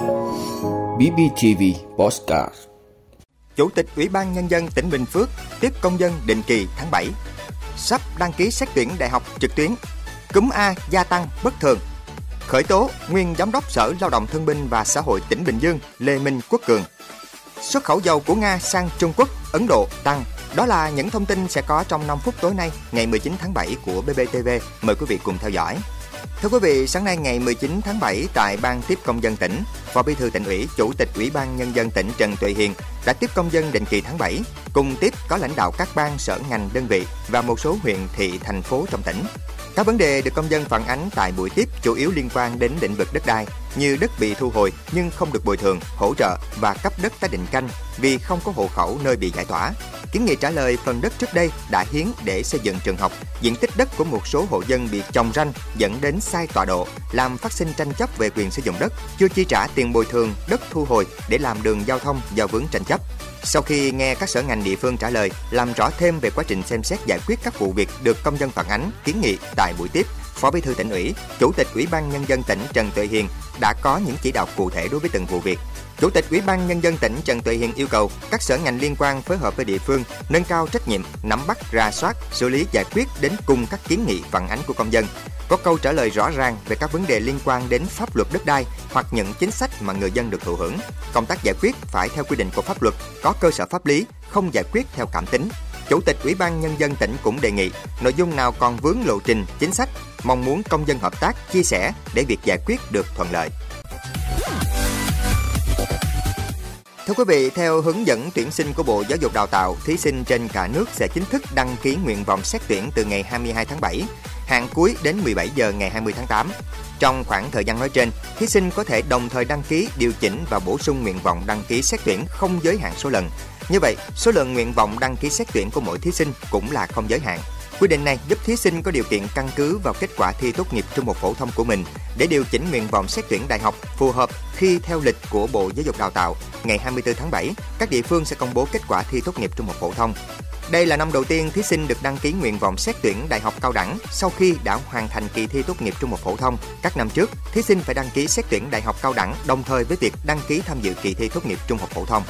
BBTV Postcard Chủ tịch Ủy ban Nhân dân tỉnh Bình Phước tiếp công dân định kỳ tháng 7. Sắp đăng ký xét tuyển đại học trực tuyến. Cúm A gia tăng bất thường. Khởi tố nguyên giám đốc Sở Lao động Thương binh và Xã hội tỉnh Bình Dương Lê Minh Quốc Cường. Xuất khẩu dầu của Nga sang Trung Quốc, Ấn Độ tăng. Đó là những thông tin sẽ có trong 5 phút tối nay, ngày 19 tháng 7 của BBTV. Mời quý vị cùng theo dõi. Thưa quý vị, sáng nay ngày 19 tháng 7 tại Ban tiếp công dân tỉnh, Phó Bí thư tỉnh ủy, Chủ tịch Ủy ban Nhân dân tỉnh Trần Tuệ Hiền đã tiếp công dân định kỳ tháng 7. Cùng tiếp có lãnh đạo các ban, sở ngành, đơn vị và một số huyện, thị, thành phố trong tỉnh. Các vấn đề được công dân phản ánh tại buổi tiếp chủ yếu liên quan đến lĩnh vực đất đai như đất bị thu hồi nhưng không được bồi thường, hỗ trợ và cấp đất tái định canh vì không có hộ khẩu nơi bị giải tỏa. Kiến nghị trả lời phần đất trước đây đã hiến để xây dựng trường học, diện tích đất của một số hộ dân bị trồng ranh dẫn đến sai tọa độ, làm phát sinh tranh chấp về quyền sử dụng đất, chưa chi trả tiền bồi thường đất thu hồi để làm đường giao thông do vướng tranh chấp. Sau khi nghe các sở ngành địa phương trả lời, làm rõ thêm về quá trình xem xét giải quyết các vụ việc được công dân phản ánh, kiến nghị tại buổi tiếp, Phó Bí thư tỉnh ủy, Chủ tịch Ủy ban nhân dân tỉnh Trần Tuệ Hiền đã có những chỉ đạo cụ thể đối với từng vụ việc. Chủ tịch Ủy ban nhân dân tỉnh Trần Tuệ Hiền yêu cầu các sở ngành liên quan phối hợp với địa phương nâng cao trách nhiệm, nắm bắt, ra soát, xử lý giải quyết đến cùng các kiến nghị phản ánh của công dân, có câu trả lời rõ ràng về các vấn đề liên quan đến pháp luật đất đai hoặc những chính sách mà người dân được thụ hưởng. Công tác giải quyết phải theo quy định của pháp luật, có cơ sở pháp lý, không giải quyết theo cảm tính. Chủ tịch Ủy ban nhân dân tỉnh cũng đề nghị nội dung nào còn vướng lộ trình, chính sách, mong muốn công dân hợp tác, chia sẻ để việc giải quyết được thuận lợi. Thưa quý vị, theo hướng dẫn tuyển sinh của Bộ Giáo dục Đào tạo, thí sinh trên cả nước sẽ chính thức đăng ký nguyện vọng xét tuyển từ ngày 22 tháng 7, hạn cuối đến 17 giờ ngày 20 tháng 8. Trong khoảng thời gian nói trên, thí sinh có thể đồng thời đăng ký, điều chỉnh và bổ sung nguyện vọng đăng ký xét tuyển không giới hạn số lần. Như vậy, số lượng nguyện vọng đăng ký xét tuyển của mỗi thí sinh cũng là không giới hạn. Quy định này giúp thí sinh có điều kiện căn cứ vào kết quả thi tốt nghiệp trung học phổ thông của mình để điều chỉnh nguyện vọng xét tuyển đại học phù hợp khi theo lịch của Bộ Giáo dục Đào tạo. Ngày 24 tháng 7, các địa phương sẽ công bố kết quả thi tốt nghiệp trung học phổ thông. Đây là năm đầu tiên thí sinh được đăng ký nguyện vọng xét tuyển đại học cao đẳng sau khi đã hoàn thành kỳ thi tốt nghiệp trung học phổ thông. Các năm trước, thí sinh phải đăng ký xét tuyển đại học cao đẳng đồng thời với việc đăng ký tham dự kỳ thi tốt nghiệp trung học phổ thông.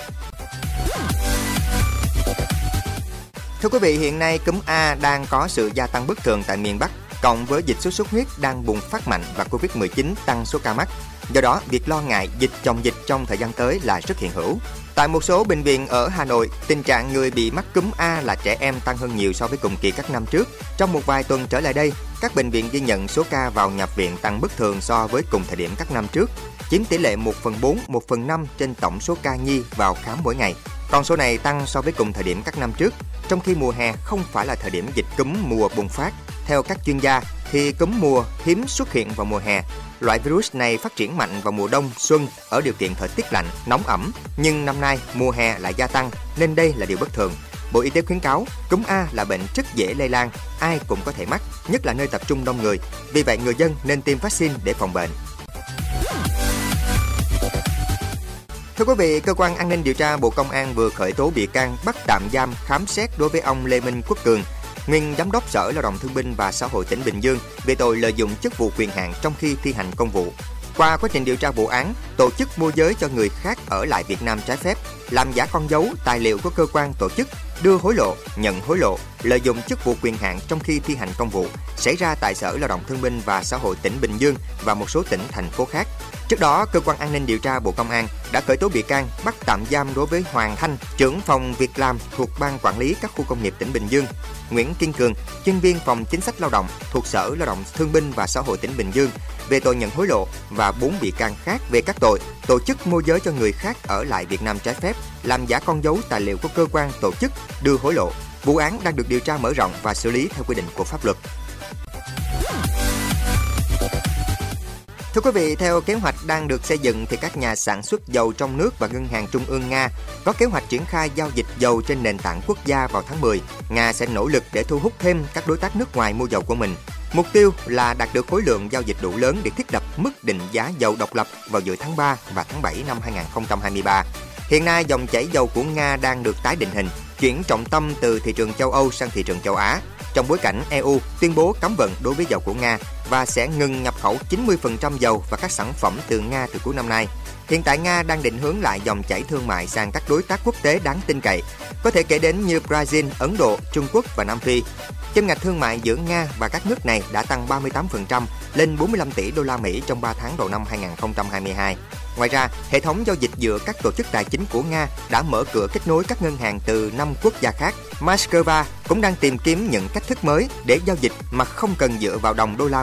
Thưa quý vị, hiện nay cúm A đang có sự gia tăng bất thường tại miền Bắc, cộng với dịch sốt xuất huyết đang bùng phát mạnh và Covid-19 tăng số ca mắc. Do đó, việc lo ngại dịch chồng dịch trong thời gian tới là rất hiện hữu. Tại một số bệnh viện ở Hà Nội, tình trạng người bị mắc cúm A là trẻ em tăng hơn nhiều so với cùng kỳ các năm trước. Trong một vài tuần trở lại đây, các bệnh viện ghi nhận số ca vào nhập viện tăng bất thường so với cùng thời điểm các năm trước, chiếm tỷ lệ 1 phần 4, 1 phần 5 trên tổng số ca nhi vào khám mỗi ngày. Con số này tăng so với cùng thời điểm các năm trước, trong khi mùa hè không phải là thời điểm dịch cúm mùa bùng phát. Theo các chuyên gia, thì cúm mùa hiếm xuất hiện vào mùa hè. Loại virus này phát triển mạnh vào mùa đông, xuân ở điều kiện thời tiết lạnh, nóng ẩm. Nhưng năm nay mùa hè lại gia tăng nên đây là điều bất thường. Bộ Y tế khuyến cáo cúm A là bệnh rất dễ lây lan, ai cũng có thể mắc, nhất là nơi tập trung đông người. Vì vậy người dân nên tiêm vaccine để phòng bệnh. Thưa quý vị, cơ quan an ninh điều tra Bộ Công an vừa khởi tố bị can bắt tạm giam khám xét đối với ông Lê Minh Quốc Cường, nguyên giám đốc Sở Lao động Thương binh và Xã hội tỉnh Bình Dương về tội lợi dụng chức vụ quyền hạn trong khi thi hành công vụ. Qua quá trình điều tra vụ án, tổ chức môi giới cho người khác ở lại Việt Nam trái phép, làm giả con dấu, tài liệu của cơ quan tổ chức, đưa hối lộ, nhận hối lộ, lợi dụng chức vụ quyền hạn trong khi thi hành công vụ xảy ra tại Sở Lao động Thương binh và Xã hội tỉnh Bình Dương và một số tỉnh thành phố khác. Trước đó, cơ quan an ninh điều tra Bộ Công an đã khởi tố bị can, bắt tạm giam đối với Hoàng Thanh, trưởng phòng việc làm thuộc ban quản lý các khu công nghiệp tỉnh Bình Dương, Nguyễn Kiên Cường, chuyên viên phòng chính sách lao động thuộc Sở Lao động Thương binh và Xã hội tỉnh Bình Dương về tội nhận hối lộ và bốn bị can khác về các tội tổ chức môi giới cho người khác ở lại Việt Nam trái phép, làm giả con dấu tài liệu của cơ quan tổ chức, đưa hối lộ. Vụ án đang được điều tra mở rộng và xử lý theo quy định của pháp luật. Thưa quý vị, theo kế hoạch đang được xây dựng thì các nhà sản xuất dầu trong nước và Ngân hàng Trung ương Nga có kế hoạch triển khai giao dịch dầu trên nền tảng quốc gia vào tháng 10. Nga sẽ nỗ lực để thu hút thêm các đối tác nước ngoài mua dầu của mình. Mục tiêu là đạt được khối lượng giao dịch đủ lớn để thiết lập mức định giá dầu độc lập vào giữa tháng 3 và tháng 7 năm 2023. Hiện nay, dòng chảy dầu của Nga đang được tái định hình, chuyển trọng tâm từ thị trường châu Âu sang thị trường châu Á. trong bối cảnh EU tuyên bố cấm vận đối với dầu của Nga và sẽ ngừng nhập khẩu 90% dầu và các sản phẩm từ Nga từ cuối năm nay. Hiện tại Nga đang định hướng lại dòng chảy thương mại sang các đối tác quốc tế đáng tin cậy, có thể kể đến như Brazil, Ấn Độ, Trung Quốc và Nam Phi. Kim ngạch thương mại giữa Nga và các nước này đã tăng 38% lên 45 tỷ đô la Mỹ trong 3 tháng đầu năm 2022. Ngoài ra, hệ thống giao dịch giữa các tổ chức tài chính của Nga đã mở cửa kết nối các ngân hàng từ 5 quốc gia khác. Moscow cũng đang tìm kiếm những cách thức mới để giao dịch mà không cần dựa vào đồng đô la